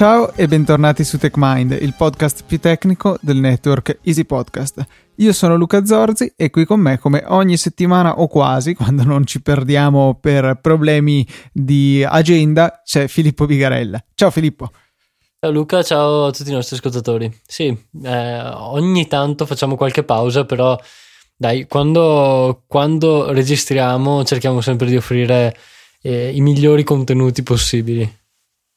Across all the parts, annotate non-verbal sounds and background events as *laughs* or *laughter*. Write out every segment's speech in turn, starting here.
Ciao e bentornati su TechMind, il podcast più tecnico del network Easy Podcast. Io sono Luca Zorzi e qui con me, come ogni settimana o quasi, *laughs* quando non ci perdiamo per problemi di agenda, c'è Filippo Vigarella. Ciao Filippo. Ciao Luca, ciao a tutti i nostri ascoltatori. Sì, eh, ogni tanto facciamo qualche pausa, però dai, quando, quando registriamo cerchiamo sempre di offrire eh, i migliori contenuti possibili.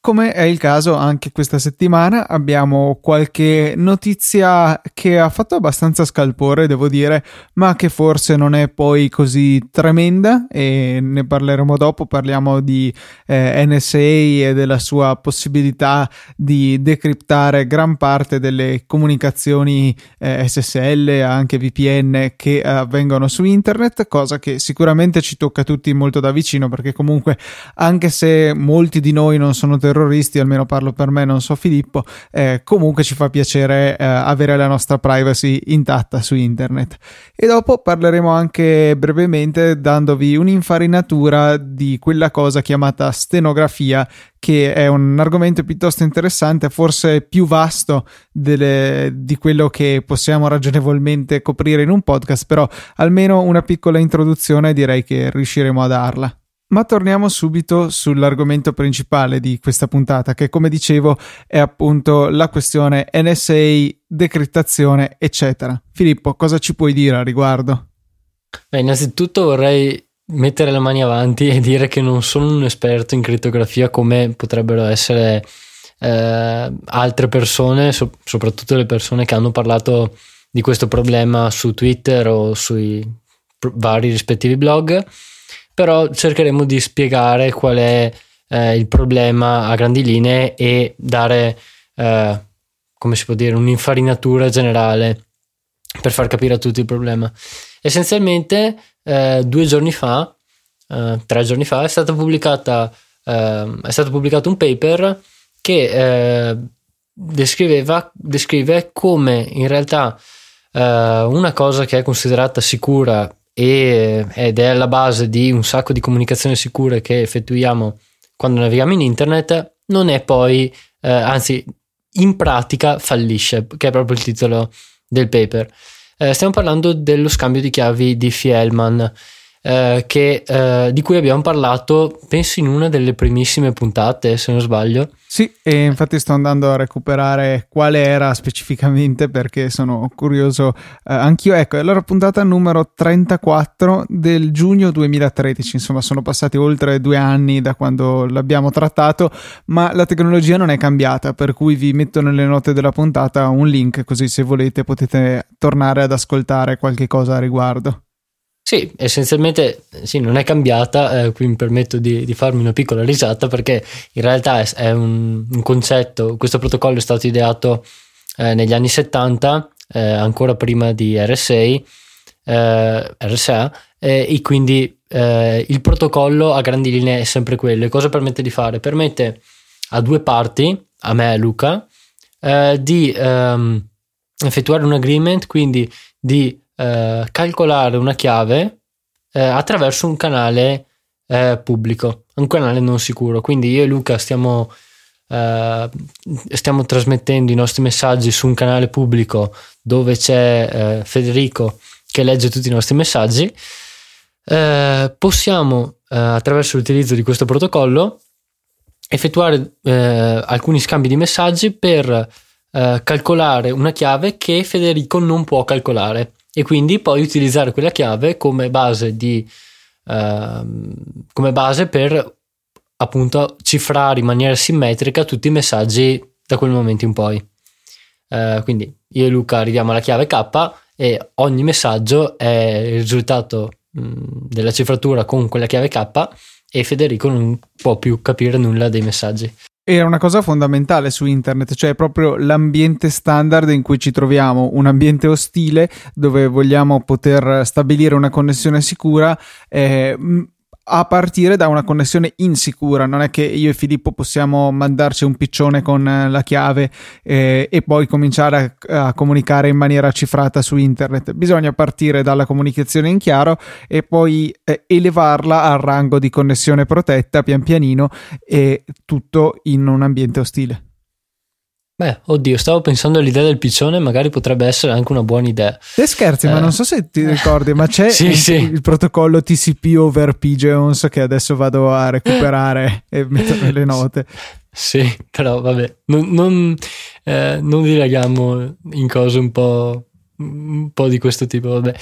Come è il caso anche questa settimana, abbiamo qualche notizia che ha fatto abbastanza scalpore, devo dire, ma che forse non è poi così tremenda e ne parleremo dopo. Parliamo di eh, NSA e della sua possibilità di decriptare gran parte delle comunicazioni eh, SSL, anche VPN che avvengono su internet, cosa che sicuramente ci tocca tutti molto da vicino perché comunque anche se molti di noi non sono terroristi, terroristi, almeno parlo per me, non so Filippo, eh, comunque ci fa piacere eh, avere la nostra privacy intatta su internet. E dopo parleremo anche brevemente dandovi un'infarinatura di quella cosa chiamata stenografia che è un argomento piuttosto interessante, forse più vasto delle, di quello che possiamo ragionevolmente coprire in un podcast, però almeno una piccola introduzione direi che riusciremo a darla. Ma torniamo subito sull'argomento principale di questa puntata, che come dicevo è appunto la questione NSA, decriptazione, eccetera. Filippo, cosa ci puoi dire a riguardo? Beh, innanzitutto vorrei mettere le mani avanti e dire che non sono un esperto in crittografia come potrebbero essere eh, altre persone, so- soprattutto le persone che hanno parlato di questo problema su Twitter o sui pr- vari rispettivi blog però cercheremo di spiegare qual è eh, il problema a grandi linee e dare, eh, come si può dire, un'infarinatura generale per far capire a tutti il problema. Essenzialmente, eh, due giorni fa, eh, tre giorni fa, è, pubblicata, ehm, è stato pubblicato un paper che eh, descrive come in realtà eh, una cosa che è considerata sicura e, ed è alla base di un sacco di comunicazioni sicure che effettuiamo quando navighiamo in internet, non è poi, eh, anzi, in pratica fallisce, che è proprio il titolo del paper. Eh, stiamo parlando dello scambio di chiavi di Fielman eh, che, eh, di cui abbiamo parlato, penso in una delle primissime puntate, se non sbaglio. Sì, e infatti sto andando a recuperare quale era specificamente perché sono curioso eh, anch'io. Ecco, la puntata numero 34 del giugno 2013, insomma sono passati oltre due anni da quando l'abbiamo trattato, ma la tecnologia non è cambiata, per cui vi metto nelle note della puntata un link così se volete potete tornare ad ascoltare qualche cosa a riguardo. Sì, essenzialmente sì, non è cambiata, eh, qui mi permetto di, di, farmi una piccola risata perché in realtà è, è un, un, concetto, questo protocollo è stato ideato eh, negli anni 70, eh, ancora prima di RSA, eh, RSA e quindi eh, il protocollo a grandi linee è sempre quello. E cosa permette di fare? Permette a due parti, a me e a Luca, eh, di ehm, effettuare un agreement, quindi di eh, calcolare una chiave eh, attraverso un canale eh, pubblico, un canale non sicuro. Quindi io e Luca stiamo, eh, stiamo trasmettendo i nostri messaggi su un canale pubblico dove c'è eh, Federico che legge tutti i nostri messaggi. possiamo attraverso l'utilizzo di questo protocollo effettuare alcuni scambi di messaggi per calcolare una chiave che Federico non può calcolare e quindi poi utilizzare quella chiave come base, di, uh, come base per appunto cifrare in maniera simmetrica tutti i messaggi da quel momento in poi. Uh, quindi io e Luca arriviamo alla chiave K e ogni messaggio è il risultato mh, della cifratura con quella chiave K e Federico non può più capire nulla dei messaggi era una cosa fondamentale su internet, cioè proprio l'ambiente standard in cui ci troviamo, un ambiente ostile dove vogliamo poter stabilire una connessione sicura. Eh, a partire da una connessione insicura. Non è che io e Filippo possiamo mandarci un piccione con eh, la chiave eh, e poi cominciare a, a, comunicare in maniera cifrata su internet. Bisogna partire dalla comunicazione in chiaro e poi eh, elevarla al rango di connessione protetta pian pianino e tutto in un ambiente ostile. Beh, oddio, stavo pensando all'idea del piccione, magari potrebbe essere anche una buona idea. Te scherzi, eh. ma non so se ti ricordi, ma c'è *laughs* sì, il, sì. il, protocollo TCP over Pigeons che adesso vado a recuperare e mettere nelle *laughs* note. Sì, però vabbè, non, non, eh, non dilaghiamo in cose un po', un po' di questo tipo, vabbè.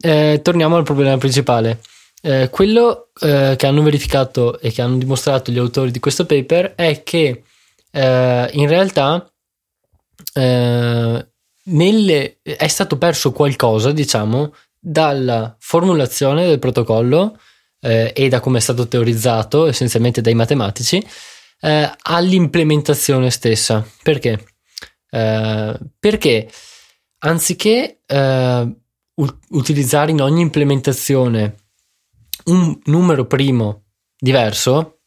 Eh, torniamo al problema principale. Eh, quello eh, che hanno verificato e che hanno dimostrato gli autori di questo paper è che eh, in realtà eh, nelle, è stato perso qualcosa, diciamo, dalla formulazione del protocollo eh, e da come è stato teorizzato, essenzialmente dai matematici, eh, all'implementazione stessa. Perché? Eh, perché anziché eh, u- utilizzare in ogni implementazione un numero primo diverso,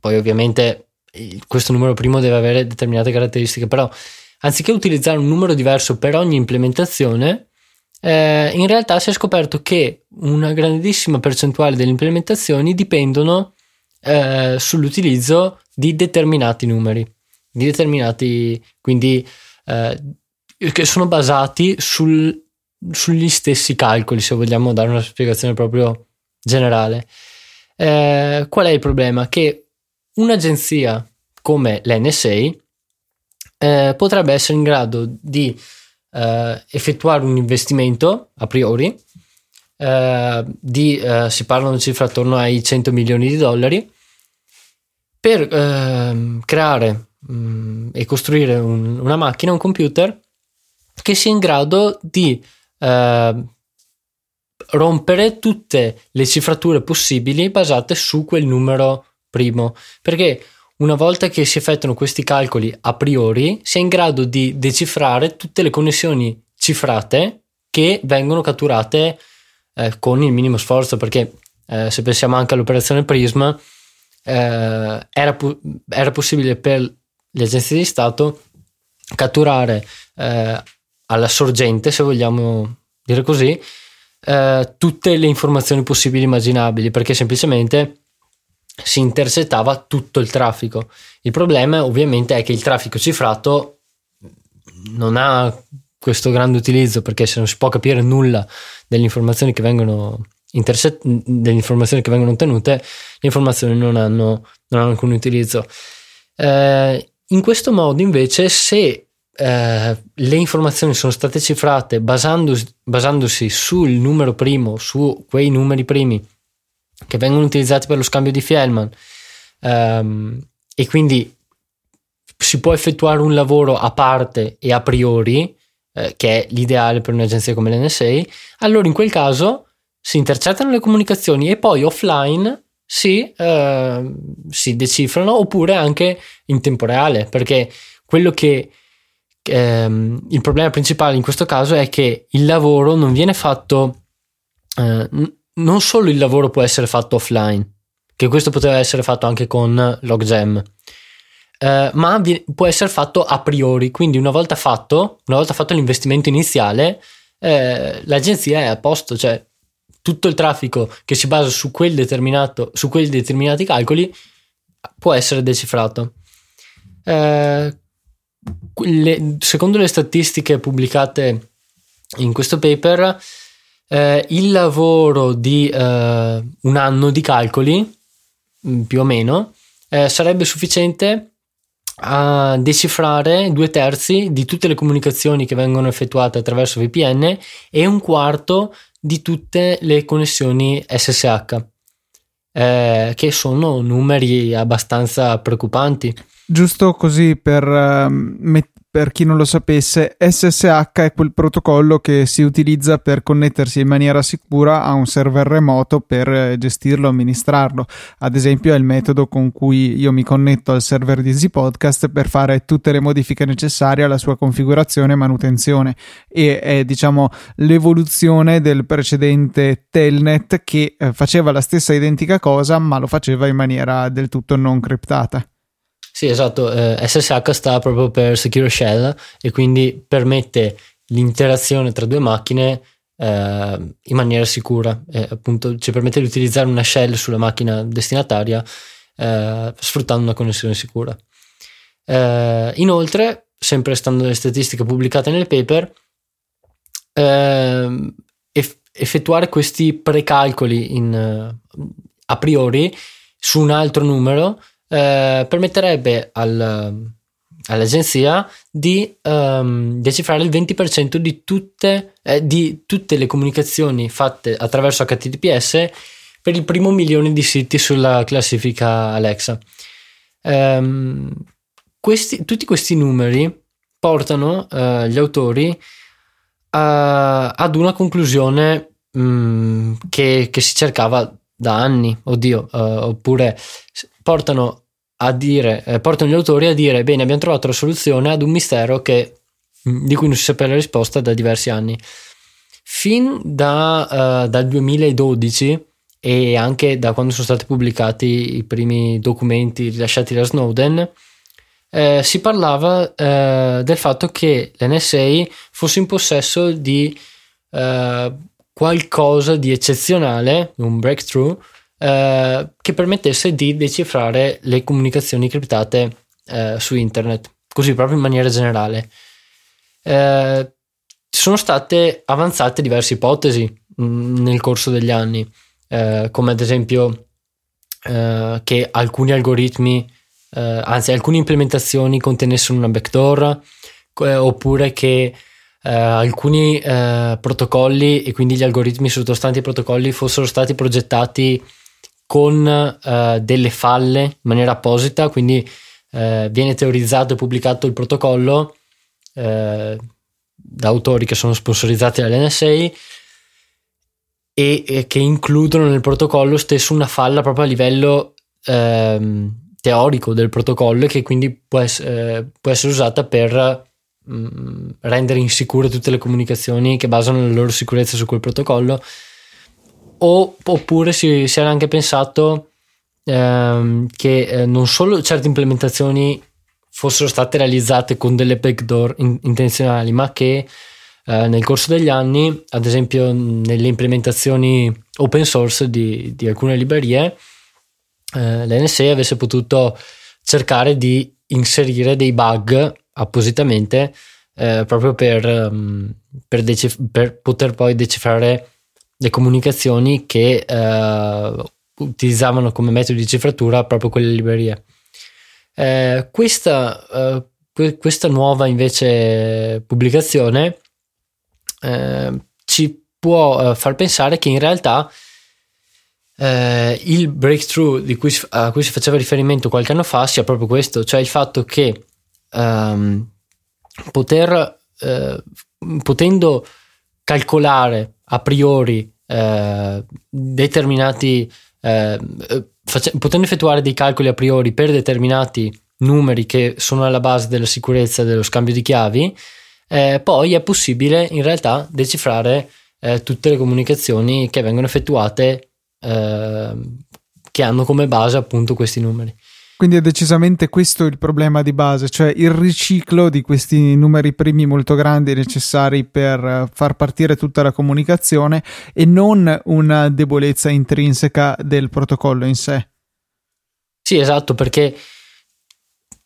poi ovviamente questo numero primo deve avere determinate caratteristiche, però anziché utilizzare un numero diverso per ogni implementazione, eh, in realtà si è scoperto che una grandissima percentuale delle implementazioni dipendono eh, sull'utilizzo di determinati numeri, di determinati, quindi eh, che sono basati sul, sugli stessi calcoli, se vogliamo dare una spiegazione proprio generale. Eh, qual è il problema? Che un'agenzia come l'NSA eh, potrebbe essere in grado di eh, effettuare un investimento a priori, eh, di, eh, si parlano di cifre attorno ai 100 milioni di dollari, per ehm, creare mh, mm, e costruire un, una macchina, un computer che sia in grado di eh, rompere tutte le cifrature possibili basate su quel numero primo, perché una volta che si effettuano questi calcoli a priori, si è in grado di decifrare tutte le connessioni cifrate che vengono catturate eh, con il minimo sforzo, perché eh, se pensiamo anche all'operazione Prisma, eh, era, pu- era, possibile per le agenzie di Stato catturare eh, alla sorgente, se vogliamo dire così, eh, tutte le informazioni possibili e immaginabili, perché semplicemente si intercettava tutto il traffico. Il problema ovviamente è che il traffico cifrato non ha questo grande utilizzo perché se non si può capire nulla delle informazioni che vengono intercett- delle informazioni che vengono ottenute, le informazioni non hanno, non hanno alcun utilizzo. Eh, in questo modo invece se eh, le informazioni sono state cifrate basandosi, basandosi sul numero primo, su quei numeri primi che vengono utilizzati per lo scambio di Fielman um, e quindi si può effettuare un lavoro a parte e a priori, eh, che è l'ideale per un'agenzia come l'NSA, allora in quel caso si intercettano le comunicazioni e poi offline si, eh, si decifrano oppure anche in tempo reale, perché quello che ehm, il problema principale in questo caso è che il lavoro non viene fatto eh, non solo il lavoro può essere fatto offline, che questo poteva essere fatto anche con Logjam, eh, ma vi- può essere fatto a priori, quindi una volta fatto, una volta fatto l'investimento iniziale, eh, l'agenzia è a posto, cioè tutto il traffico che si basa su, quel su quei determinati calcoli può essere decifrato. Eh, le, secondo le statistiche pubblicate in questo paper, eh, il lavoro di eh, un anno di calcoli, mm, più o meno, eh, sarebbe sufficiente a decifrare due terzi di tutte le comunicazioni che vengono effettuate attraverso VPN e un quarto di tutte le connessioni SSH, eh, che sono numeri abbastanza preoccupanti. Giusto così per uh, met- per chi non lo sapesse, SSH è quel protocollo che si utilizza per connettersi in maniera sicura a un server remoto per eh, gestirlo amministrarlo. Ad esempio, è il metodo con cui io mi connetto al server di Easy Podcast per fare tutte le modifiche necessarie alla sua configurazione e manutenzione. E è, diciamo, l'evoluzione del precedente Telnet che eh, faceva la stessa identica cosa, ma lo faceva in maniera del tutto non criptata. Sì, esatto, eh, SSH sta proprio per Secure Shell e quindi permette l'interazione tra due macchine eh, in maniera sicura. Eh, appunto, ci permette di utilizzare una shell sulla macchina destinataria eh, sfruttando una connessione sicura. Eh, inoltre, sempre stando alle statistiche pubblicate nel paper, eh, effettuare questi precalcoli in, a priori su un altro numero eh, permetterebbe al, all'agenzia di um, decifrare il 20% di tutte, eh, di tutte le comunicazioni fatte attraverso HTTPS per il primo milione di siti sulla classifica Alexa. Um, questi, tutti questi numeri portano uh, gli autori a, ad una conclusione um, che, che, si cercava da anni, oddio, uh, oppure portano a dire, eh, portano gli autori a dire: Bene, abbiamo trovato la soluzione ad un mistero che, mm, di cui non si sapeva la risposta da diversi anni. Fin da, uh, dal 2012 e anche da quando sono stati pubblicati i primi documenti rilasciati da Snowden, eh, si parlava eh, del fatto che l'NSA fosse in possesso di eh, qualcosa di eccezionale, un breakthrough, eh, che permettesse di decifrare le comunicazioni criptate eh, su internet, così proprio in maniera generale. Eh, sono state avanzate diverse ipotesi mm, nel corso degli anni, eh, come ad esempio eh, che alcuni algoritmi, anzi alcune implementazioni contenessero una backdoor, oppure che Uh, alcuni uh, protocolli e quindi gli algoritmi sottostanti ai protocolli fossero stati progettati con uh, delle falle in maniera apposita, quindi uh, viene teorizzato e pubblicato il protocollo uh, da autori che sono sponsorizzati dall'NSA e, e, che includono nel protocollo stesso una falla proprio a livello ehm, teorico del protocollo e che quindi può, essere, può essere usata per mm, rendere insicure tutte le comunicazioni che basano la loro sicurezza su quel protocollo. O, oppure si, si, era anche pensato ehm, che eh, non solo certe implementazioni fossero state realizzate con delle backdoor in, intenzionali, ma che eh, nel corso degli anni, ad esempio nelle implementazioni open source di, di alcune librerie, eh, l'NSA avesse potuto cercare di inserire dei bug appositamente eh, proprio per, um, per, decif- per poter poi decifrare le comunicazioni che eh, utilizzavano come metodo di cifratura proprio quelle librerie. Eh, questa, eh, que- questa, nuova invece pubblicazione eh, ci può eh, far pensare che in realtà eh, il breakthrough cui, a cui si faceva riferimento qualche anno fa sia proprio questo, cioè il fatto che ehm, poter, potendo calcolare a priori eh, determinati, eh, face- potendo effettuare dei calcoli a priori per determinati numeri che sono alla base della sicurezza dello scambio di chiavi, eh, poi è possibile in realtà decifrare eh, tutte le comunicazioni che vengono effettuate eh, che hanno come base appunto questi numeri. Quindi è decisamente questo il problema di base, cioè il riciclo di questi numeri primi molto grandi necessari per eh, far partire tutta la comunicazione e non una debolezza intrinseca del protocollo in sé. Sì, esatto, perché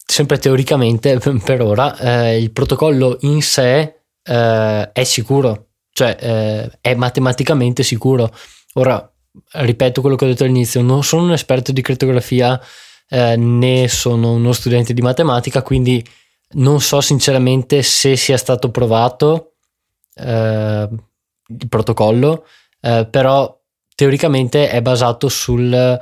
sempre teoricamente *laughs* per ora eh, il protocollo in sé eh, è sicuro, cioè eh, è matematicamente sicuro. Ora, ripeto quello che ho detto all'inizio, non sono un esperto di crittografia eh, né sono uno studente di matematica, quindi non so sinceramente se sia stato provato eh, il protocollo, eh, però teoricamente è basato sul,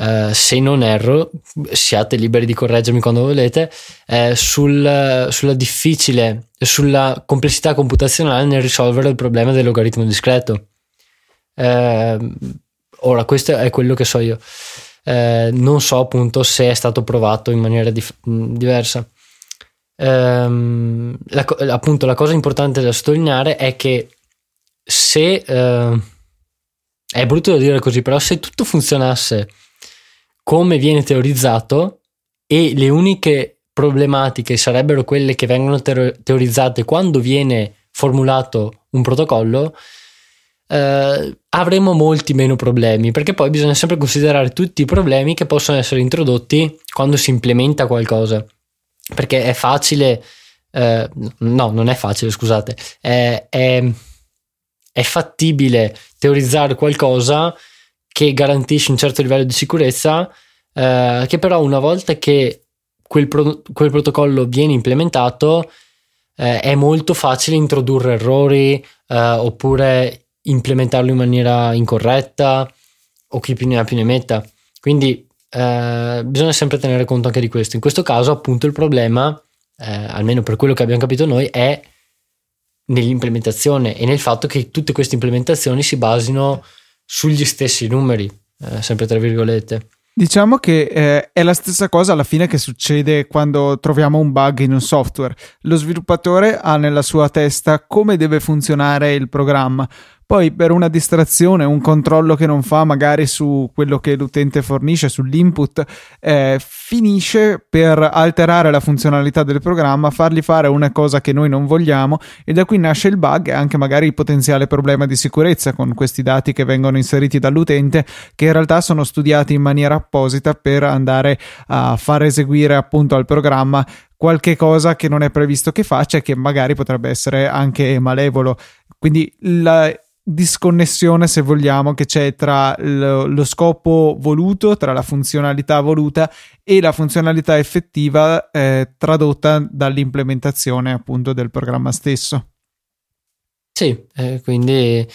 Uh, se non erro, siate liberi di correggermi quando volete, uh, sul, sulla difficile, sulla complessità computazionale nel risolvere il problema del logaritmo discreto. Uh, ora, questo è quello che so io eh, non so appunto se è stato provato in maniera dif- diversa. Ehm, la, appunto la cosa importante da sottolineare è che se eh, è brutto da dire così, però se tutto funzionasse come viene teorizzato e le uniche problematiche sarebbero quelle che vengono teorizzate quando viene formulato un protocollo, eh, avremo molti meno problemi perché poi bisogna sempre considerare tutti i problemi che possono essere introdotti quando si implementa qualcosa. Perché è facile eh, no, non è facile, scusate, è, è, è fattibile teorizzare qualcosa che garantisce un certo livello di sicurezza, eh, che però una volta che quel, pro- quel protocollo viene implementato, eh, è molto facile introdurre errori eh, oppure implementarlo in maniera incorretta o chi più ne ha più ne metta. Quindi eh, bisogna sempre tenere conto anche di questo. In questo caso, appunto, il problema, eh, almeno per quello che abbiamo capito noi, è nell'implementazione e nel fatto che tutte queste implementazioni si basino sugli stessi numeri, eh, sempre tra virgolette. Diciamo che eh, è la stessa cosa alla fine che succede quando troviamo un bug in un software. Lo sviluppatore ha nella sua testa come deve funzionare il programma. Poi per una distrazione, un controllo che non fa magari su quello che l'utente fornisce, sull'input, eh, finisce per alterare la funzionalità del programma, fargli fare una cosa che noi non vogliamo e da qui nasce il bug e anche magari il potenziale problema di sicurezza con questi dati che vengono inseriti dall'utente che in realtà sono studiati in maniera apposita per andare a far eseguire appunto al programma qualche cosa che non è previsto che faccia e che magari potrebbe essere anche malevolo. Quindi la, disconnessione, se vogliamo, che c'è tra lo, lo, scopo voluto, tra la funzionalità voluta e la funzionalità effettiva eh, tradotta dall'implementazione appunto del programma stesso. Sì, eh, quindi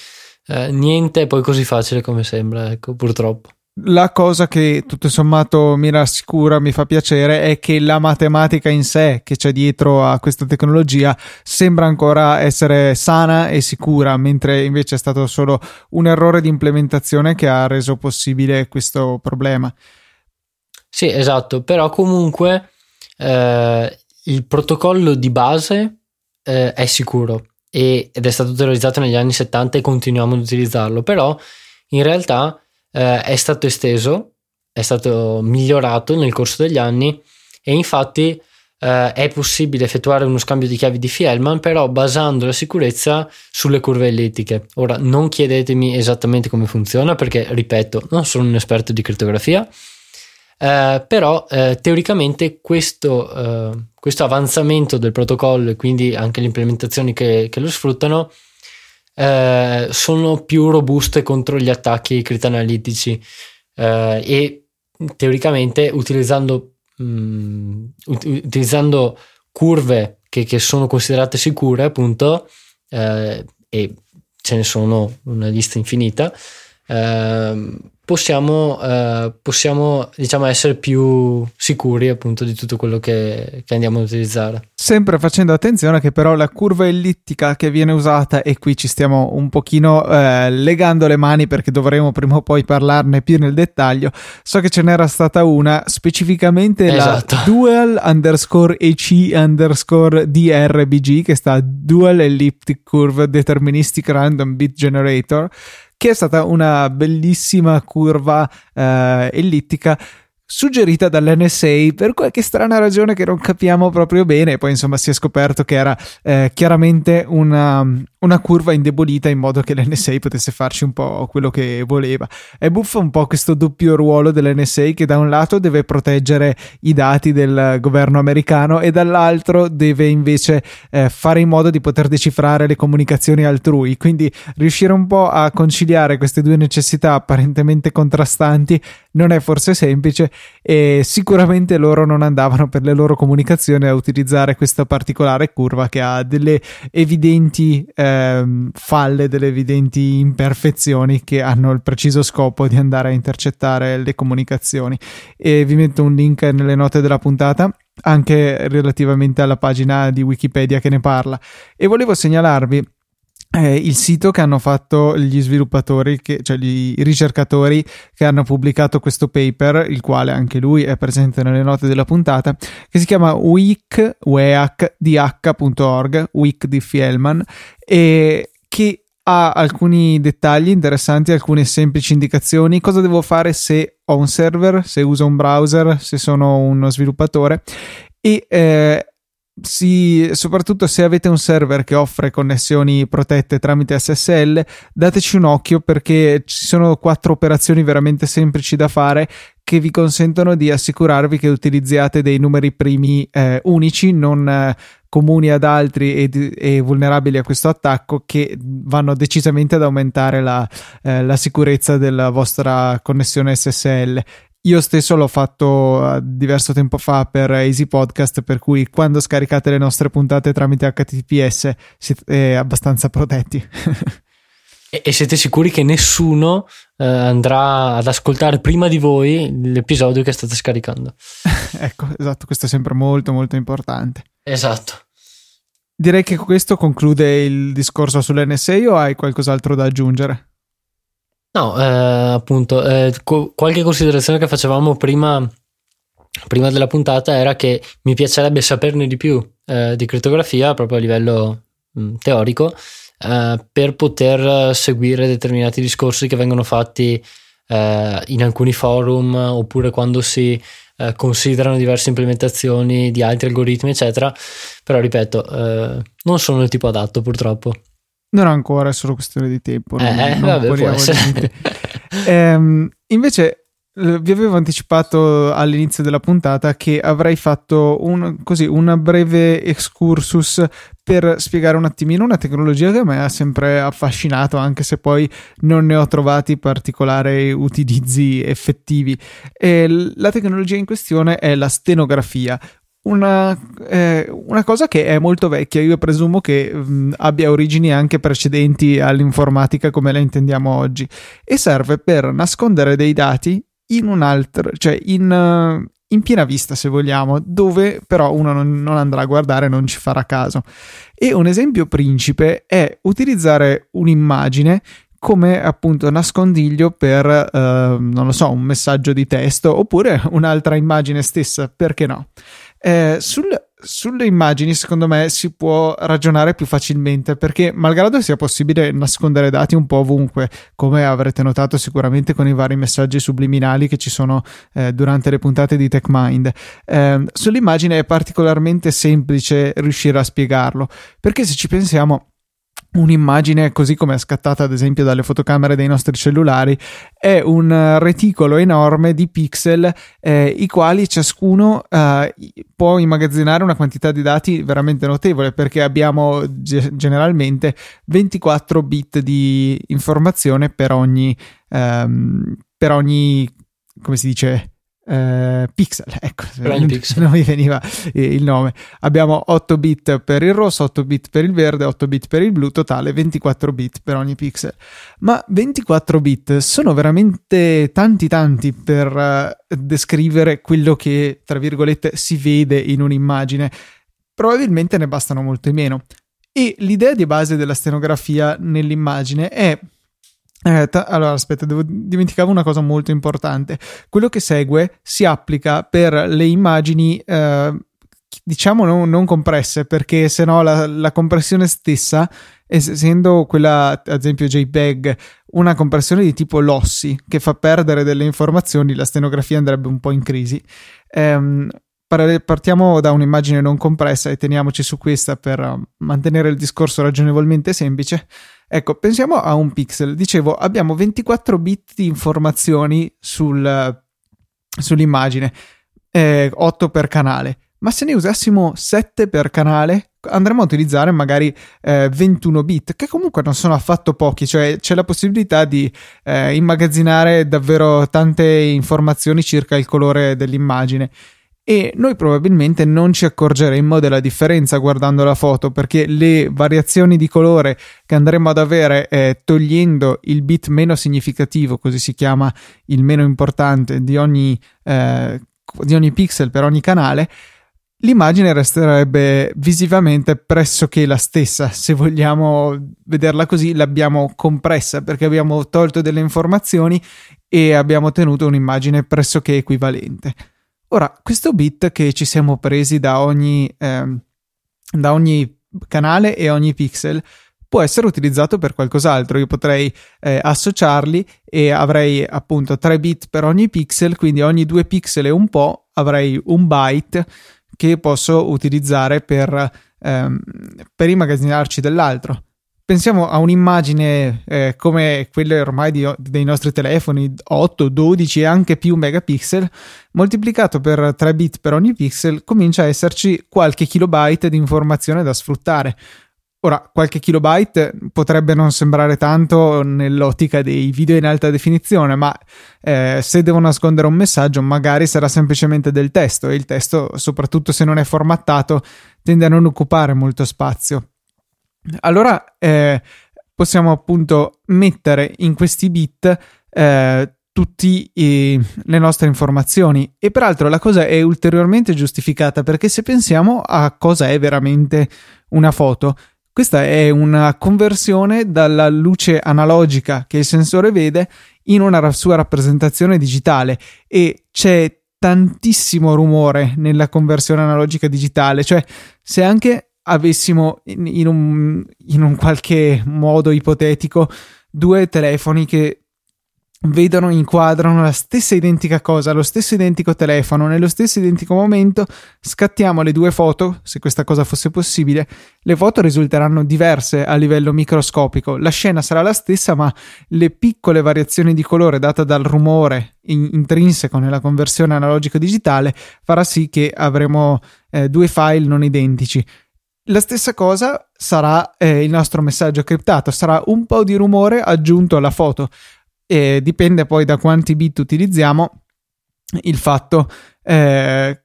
eh, niente è poi così facile come sembra, ecco, purtroppo la cosa che tutto sommato mi rassicura, mi fa piacere, è che la matematica in sé che c'è dietro a questa tecnologia sembra ancora essere sana e sicura, mentre invece è stato solo un errore di implementazione che ha reso possibile questo problema. Sì, esatto, però comunque eh, il protocollo di base eh, è sicuro ed è stato teorizzato negli anni 70 e continuiamo ad utilizzarlo, però in realtà eh, è stato esteso, è stato migliorato nel corso degli anni e infatti eh, è possibile effettuare uno scambio di chiavi di Fielman però basando la sicurezza sulle curve ellittiche. Ora non chiedetemi esattamente come funziona perché ripeto non sono un esperto di crittografia eh, però eh, teoricamente questo, eh, questo, avanzamento del protocollo e quindi anche le implementazioni che, che lo sfruttano eh, sono più robuste contro gli attacchi critanalitici eh, e teoricamente utilizzando, mh, mm, utilizzando curve che, che, sono considerate sicure appunto eh, e ce ne sono una lista infinita eh, possiamo, eh, possiamo diciamo, essere più sicuri appunto di tutto quello che, che, andiamo ad utilizzare. Sempre facendo attenzione che però la curva ellittica che viene usata, e qui ci stiamo un pochino eh, legando le mani perché dovremo prima o poi parlarne più nel dettaglio, so che ce n'era stata una specificamente esatto. la *laughs* dual underscore EC underscore DRBG che sta Dual Elliptic Curve Deterministic Random Bit Generator che è stata una bellissima curva eh, ellittica suggerita dall'NSA per qualche strana ragione che non capiamo proprio bene. Poi, insomma, si è scoperto che era eh, chiaramente una, una curva indebolita in modo che l'NSA potesse farci un po' quello che voleva. È buffo un po' questo doppio ruolo dell'NSA che da un lato deve proteggere i dati del governo americano e dall'altro deve invece eh, fare in modo di poter decifrare le comunicazioni altrui. Quindi riuscire un po' a conciliare queste due necessità apparentemente contrastanti non è forse semplice e sicuramente loro non andavano per le loro comunicazioni a utilizzare questa particolare curva che ha delle evidenti eh, ehm, falle, delle evidenti imperfezioni che hanno il preciso scopo di andare a intercettare le comunicazioni. E vi metto un link nelle note della puntata anche relativamente alla pagina di Wikipedia che ne parla. E volevo segnalarvi eh, il sito che hanno fatto gli sviluppatori, che, cioè i ricercatori che hanno pubblicato questo paper, il quale anche lui è presente nelle note della puntata, che si chiama weak.org, weak di Fielman, e che ha alcuni dettagli interessanti, alcune semplici indicazioni. Cosa devo fare se ho un server, se uso un browser, se sono uno sviluppatore e eh, sì, soprattutto se avete un server che offre connessioni protette tramite SSL, dateci un occhio perché ci sono quattro operazioni veramente semplici da fare che vi consentono di assicurarvi che utilizziate dei numeri primi eh, unici, non eh, comuni ad altri e, e, vulnerabili a questo attacco che vanno decisamente ad aumentare la, eh, la sicurezza della vostra connessione SSL. Io stesso l'ho fatto eh, diverso tempo fa per Easy Podcast, per cui quando scaricate le nostre puntate tramite HTTPS siete abbastanza protetti. *laughs* e, siete sicuri che nessuno eh, andrà ad ascoltare prima di voi l'episodio che state scaricando? *laughs* ecco, esatto, questo è sempre molto molto importante. Esatto. Direi che questo conclude il discorso sull'NSA o hai qualcos'altro da aggiungere? No, eh, appunto, eh, co- qualche considerazione che facevamo prima, prima, della puntata era che mi piacerebbe saperne di più eh, di crittografia proprio a livello mh, mm, teorico eh, per poter seguire determinati discorsi che vengono fatti eh, in alcuni forum oppure quando si eh, considerano diverse implementazioni di altri algoritmi, eccetera. Però ripeto, non sono il tipo adatto purtroppo. Non ancora, è solo questione di tempo. Non, eh, non vabbè, ehm, invece vi avevo anticipato all'inizio della puntata che avrei fatto un, così, un breve excursus per spiegare un attimino una tecnologia che a me ha sempre affascinato, anche se poi non ne ho trovati particolari utilizzi effettivi. E la tecnologia in questione è la stenografia, una, eh, una, cosa che è molto vecchia, io presumo che mh, abbia origini anche precedenti all'informatica come la intendiamo oggi, e serve per nascondere dei dati in un altro, cioè in, uh, in piena vista se vogliamo, dove però uno non, non andrà a guardare, non ci farà caso. E un esempio principe è utilizzare un'immagine come appunto nascondiglio per, uh, non lo so, un messaggio di testo oppure un'altra immagine stessa, perché no? Eh, sul, sulle immagini, secondo me, si può ragionare più facilmente perché, malgrado sia possibile nascondere dati un po' ovunque, come avrete notato sicuramente con i vari messaggi subliminali che ci sono eh, durante le puntate di TechMind, eh, sull'immagine è particolarmente semplice riuscire a spiegarlo perché se ci pensiamo un'immagine così come è scattata ad esempio dalle fotocamere dei nostri cellulari è un reticolo enorme di pixel eh, i quali ciascuno eh, può immagazzinare una quantità di dati veramente notevole perché abbiamo ge- generalmente 24 bit di informazione per ogni ehm, per ogni come si dice eh, pixel, *laughs* ecco, pixel. non mi veniva il nome. Abbiamo 8 bit per il rosso, 8 bit per il verde, 8 bit per il blu, totale 24 bit per ogni pixel. Ma 24 bit sono veramente tanti tanti per uh, descrivere quello che, tra virgolette, si vede in un'immagine. Probabilmente ne bastano molto meno. E l'idea di base della stenografia nell'immagine è eh, t- allora, aspetta, devo, dimenticavo una cosa molto importante. Quello che segue si applica per le immagini, eh, diciamo non, non, compresse, perché se no la, la, compressione stessa, essendo quella, ad esempio JPEG, una compressione di tipo lossi che fa perdere delle informazioni, la stenografia andrebbe un po' in crisi. Eh, partiamo da un'immagine non compressa e teniamoci su questa per mantenere il discorso ragionevolmente semplice. Ecco, pensiamo a un pixel. Dicevo, abbiamo 24 bit di informazioni sul, sull'immagine, eh, 8 per canale. Ma se ne usassimo 7 per canale, andremo a utilizzare magari eh, 21 bit, che comunque non sono affatto pochi, cioè c'è la possibilità di eh, immagazzinare davvero tante informazioni circa il colore dell'immagine e noi probabilmente non ci accorgeremmo della differenza guardando la foto perché le variazioni di colore che andremo ad avere eh, togliendo il bit meno significativo, così si chiama il meno importante di ogni, eh, di ogni pixel per ogni canale, l'immagine resterebbe visivamente pressoché la stessa. Se vogliamo vederla così, l'abbiamo compressa perché abbiamo tolto delle informazioni e abbiamo tenuto un'immagine pressoché equivalente. Ora, questo bit che ci siamo presi da ogni, eh, da ogni canale e ogni pixel può essere utilizzato per qualcos'altro. Io potrei eh, associarli e avrei appunto 3 bit per ogni pixel, quindi ogni 2 pixel e un po' avrei un byte che posso utilizzare per, ehm, per immagazzinarci dell'altro. Pensiamo a un'immagine eh, come quelle ormai di, dei nostri telefoni 8, 12 e anche più megapixel moltiplicato per 3 bit per ogni pixel comincia a esserci qualche kilobyte di informazione da sfruttare Ora, qualche kilobyte potrebbe non sembrare tanto nell'ottica dei video in alta definizione, ma eh, se devo nascondere un messaggio, magari sarà semplicemente del testo e il testo, soprattutto se non è formattato, tende a non occupare molto spazio. Allora eh, possiamo appunto mettere in questi bit eh, tutte le nostre informazioni. E peraltro la cosa è ulteriormente giustificata perché se pensiamo a cosa è veramente una foto, questa è una conversione dalla luce analogica che il sensore vede in una sua rappresentazione digitale. E c'è tantissimo rumore nella conversione analogica digitale, cioè se anche avessimo in, in, un, in un qualche modo ipotetico due telefoni che vedono, inquadrano la stessa identica cosa, lo stesso identico telefono, nello stesso identico momento, scattiamo le due foto, se questa cosa fosse possibile, le foto risulteranno diverse a livello microscopico, la scena sarà la stessa, ma le piccole variazioni di colore date dal rumore in- intrinseco nella conversione analogico-digitale farà sì che avremo eh, due file non identici. La stessa cosa sarà eh, il nostro messaggio criptato, sarà un po' di rumore aggiunto alla foto. E dipende poi da quanti bit utilizziamo il fatto eh,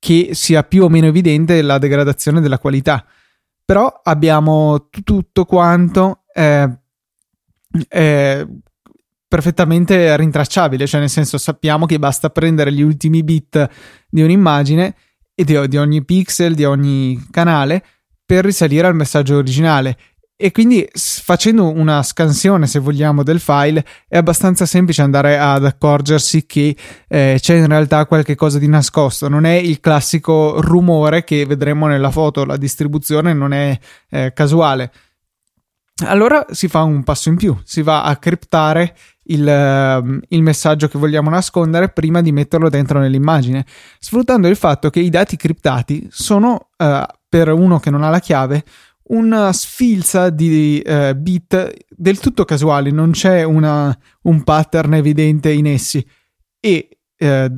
che sia più o meno evidente la degradazione della qualità. Però abbiamo t- tutto quanto eh, eh, perfettamente rintracciabile, cioè nel senso sappiamo che basta prendere gli ultimi bit di un'immagine e di, di ogni pixel, di ogni canale per risalire al messaggio originale e quindi facendo una scansione, se vogliamo, del file è abbastanza semplice andare ad accorgersi che eh, c'è in realtà qualche cosa di nascosto. Non è il classico rumore che vedremo nella foto, la distribuzione non è eh, casuale. Allora si fa un passo in più, si va a criptare il, uh, il, messaggio che vogliamo nascondere prima di metterlo dentro nell'immagine, sfruttando il fatto che i dati criptati sono, uh, per uno che non ha la chiave, una sfilza di eh, bit del tutto casuali, non c'è una, un pattern evidente in essi e eh,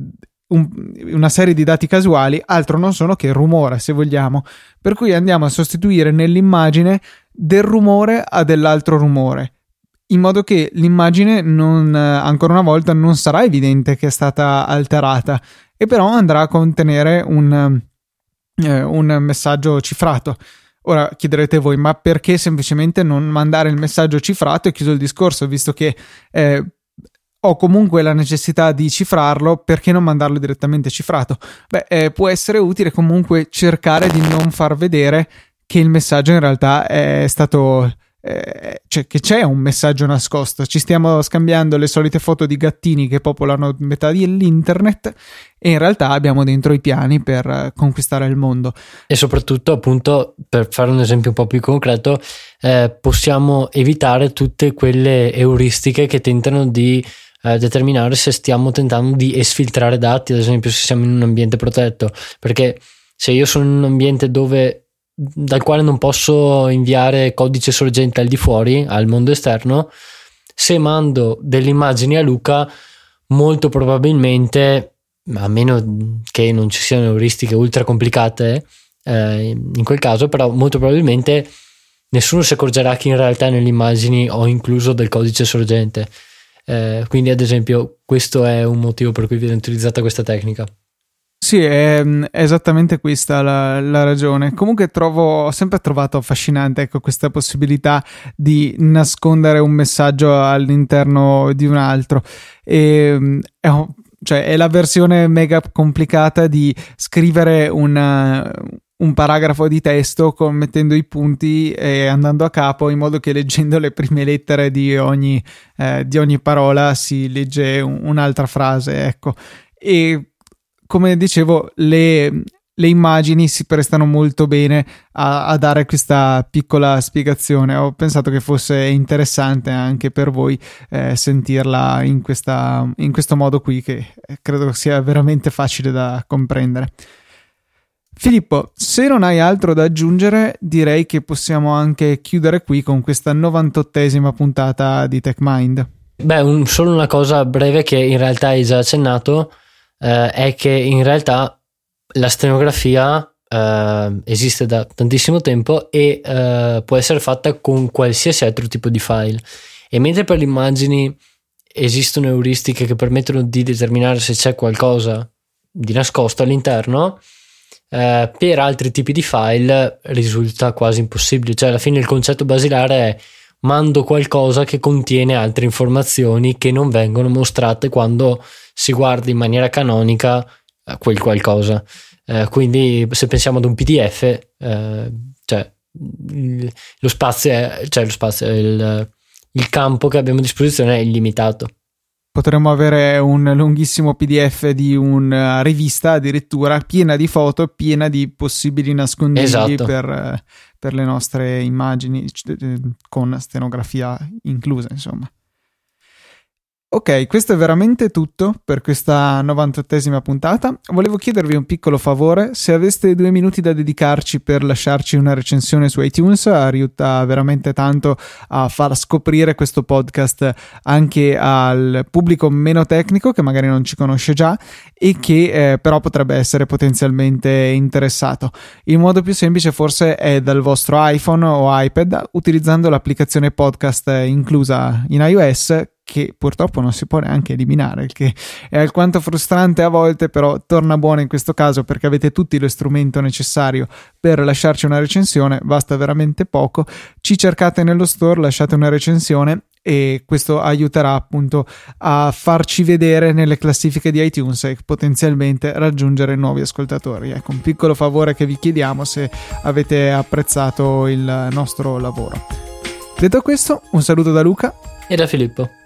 un, una serie di dati casuali altro non sono che rumore, se vogliamo. Per cui andiamo a sostituire nell'immagine del rumore a dell'altro rumore, in modo che l'immagine non, ancora una volta non sarà evidente che è stata alterata, e però andrà a contenere un, eh, un messaggio cifrato. Ora chiederete voi, ma perché semplicemente non mandare il messaggio cifrato e chiuso il discorso, visto che eh, ho comunque la necessità di cifrarlo, perché non mandarlo direttamente cifrato? Beh, eh, può essere utile comunque cercare di non far vedere che il messaggio in realtà è stato eh, cioè che c'è un messaggio nascosto. Ci stiamo scambiando le solite foto di gattini che popolano metà dell'internet e in realtà abbiamo dentro i piani per eh, conquistare il mondo. E soprattutto, appunto, per fare un esempio un po' più concreto, eh, possiamo evitare tutte quelle euristiche che tentano di eh, determinare se stiamo tentando di esfiltrare dati, ad esempio se siamo in un ambiente protetto, perché se io sono in un ambiente dove dal quale non posso inviare codice sorgente al di fuori, al mondo esterno, se mando delle immagini a Luca, molto probabilmente, a meno che non ci siano euristiche ultra complicate, eh, in quel caso, però molto probabilmente nessuno si accorgerà che in realtà nelle immagini ho incluso del codice sorgente. Eh, quindi, ad esempio, questo è un motivo per cui viene utilizzata questa tecnica. Sì, è, è esattamente questa la, la, ragione. Comunque trovo, ho sempre trovato affascinante ecco, questa possibilità di nascondere un messaggio all'interno di un altro. E, è, cioè, è la versione mega complicata di scrivere una, un paragrafo di testo con, mettendo i punti e andando a capo in modo che leggendo le prime lettere di ogni, eh, di ogni parola si legge un, un'altra frase. Ecco. E come dicevo, le, le immagini si prestano molto bene a, a, dare questa piccola spiegazione. Ho pensato che fosse interessante anche per voi eh, sentirla in, questa, in questo modo qui, che credo sia veramente facile da comprendere. Filippo, se non hai altro da aggiungere, direi che possiamo anche chiudere qui con questa 98esima puntata di TechMind. Beh, un, solo una cosa breve che in realtà hai già accennato eh, è che in realtà la stenografia eh, esiste da tantissimo tempo e eh, può essere fatta con qualsiasi altro tipo di file. E mentre per le immagini esistono euristiche che permettono di determinare se c'è qualcosa di nascosto all'interno, eh, per altri tipi di file risulta quasi impossibile. Cioè, alla fine il concetto basilare è mando qualcosa che contiene altre informazioni che non vengono mostrate quando si guarda in maniera canonica eh, quel qualcosa. Eh, quindi, se pensiamo ad un PDF, eh, cioè lo spazio è, cioè lo spazio, il, il campo che abbiamo a disposizione è illimitato potremmo avere un lunghissimo PDF di una rivista addirittura piena di foto, piena di possibili nascondigli esatto. per, per, le nostre immagini con stenografia inclusa, insomma. Ok, questo è veramente tutto per questa 98esima puntata. Volevo chiedervi un piccolo favore, se aveste due minuti da dedicarci per lasciarci una recensione su iTunes, aiuta veramente tanto a far scoprire questo podcast anche al pubblico meno tecnico che magari non ci conosce già e che eh, però potrebbe essere potenzialmente interessato. Il modo più semplice forse è dal vostro iPhone o iPad utilizzando l'applicazione podcast inclusa in iOS che purtroppo non si può neanche eliminare, il che è alquanto frustrante a volte, però torna buono in questo caso perché avete tutti lo strumento necessario per lasciarci una recensione, basta veramente poco. Ci cercate nello store, lasciate una recensione e questo aiuterà appunto a farci vedere nelle classifiche di iTunes e potenzialmente raggiungere nuovi ascoltatori. Ecco, un piccolo favore che vi chiediamo se avete apprezzato il nostro lavoro. Detto questo, un saluto da Luca e da Filippo.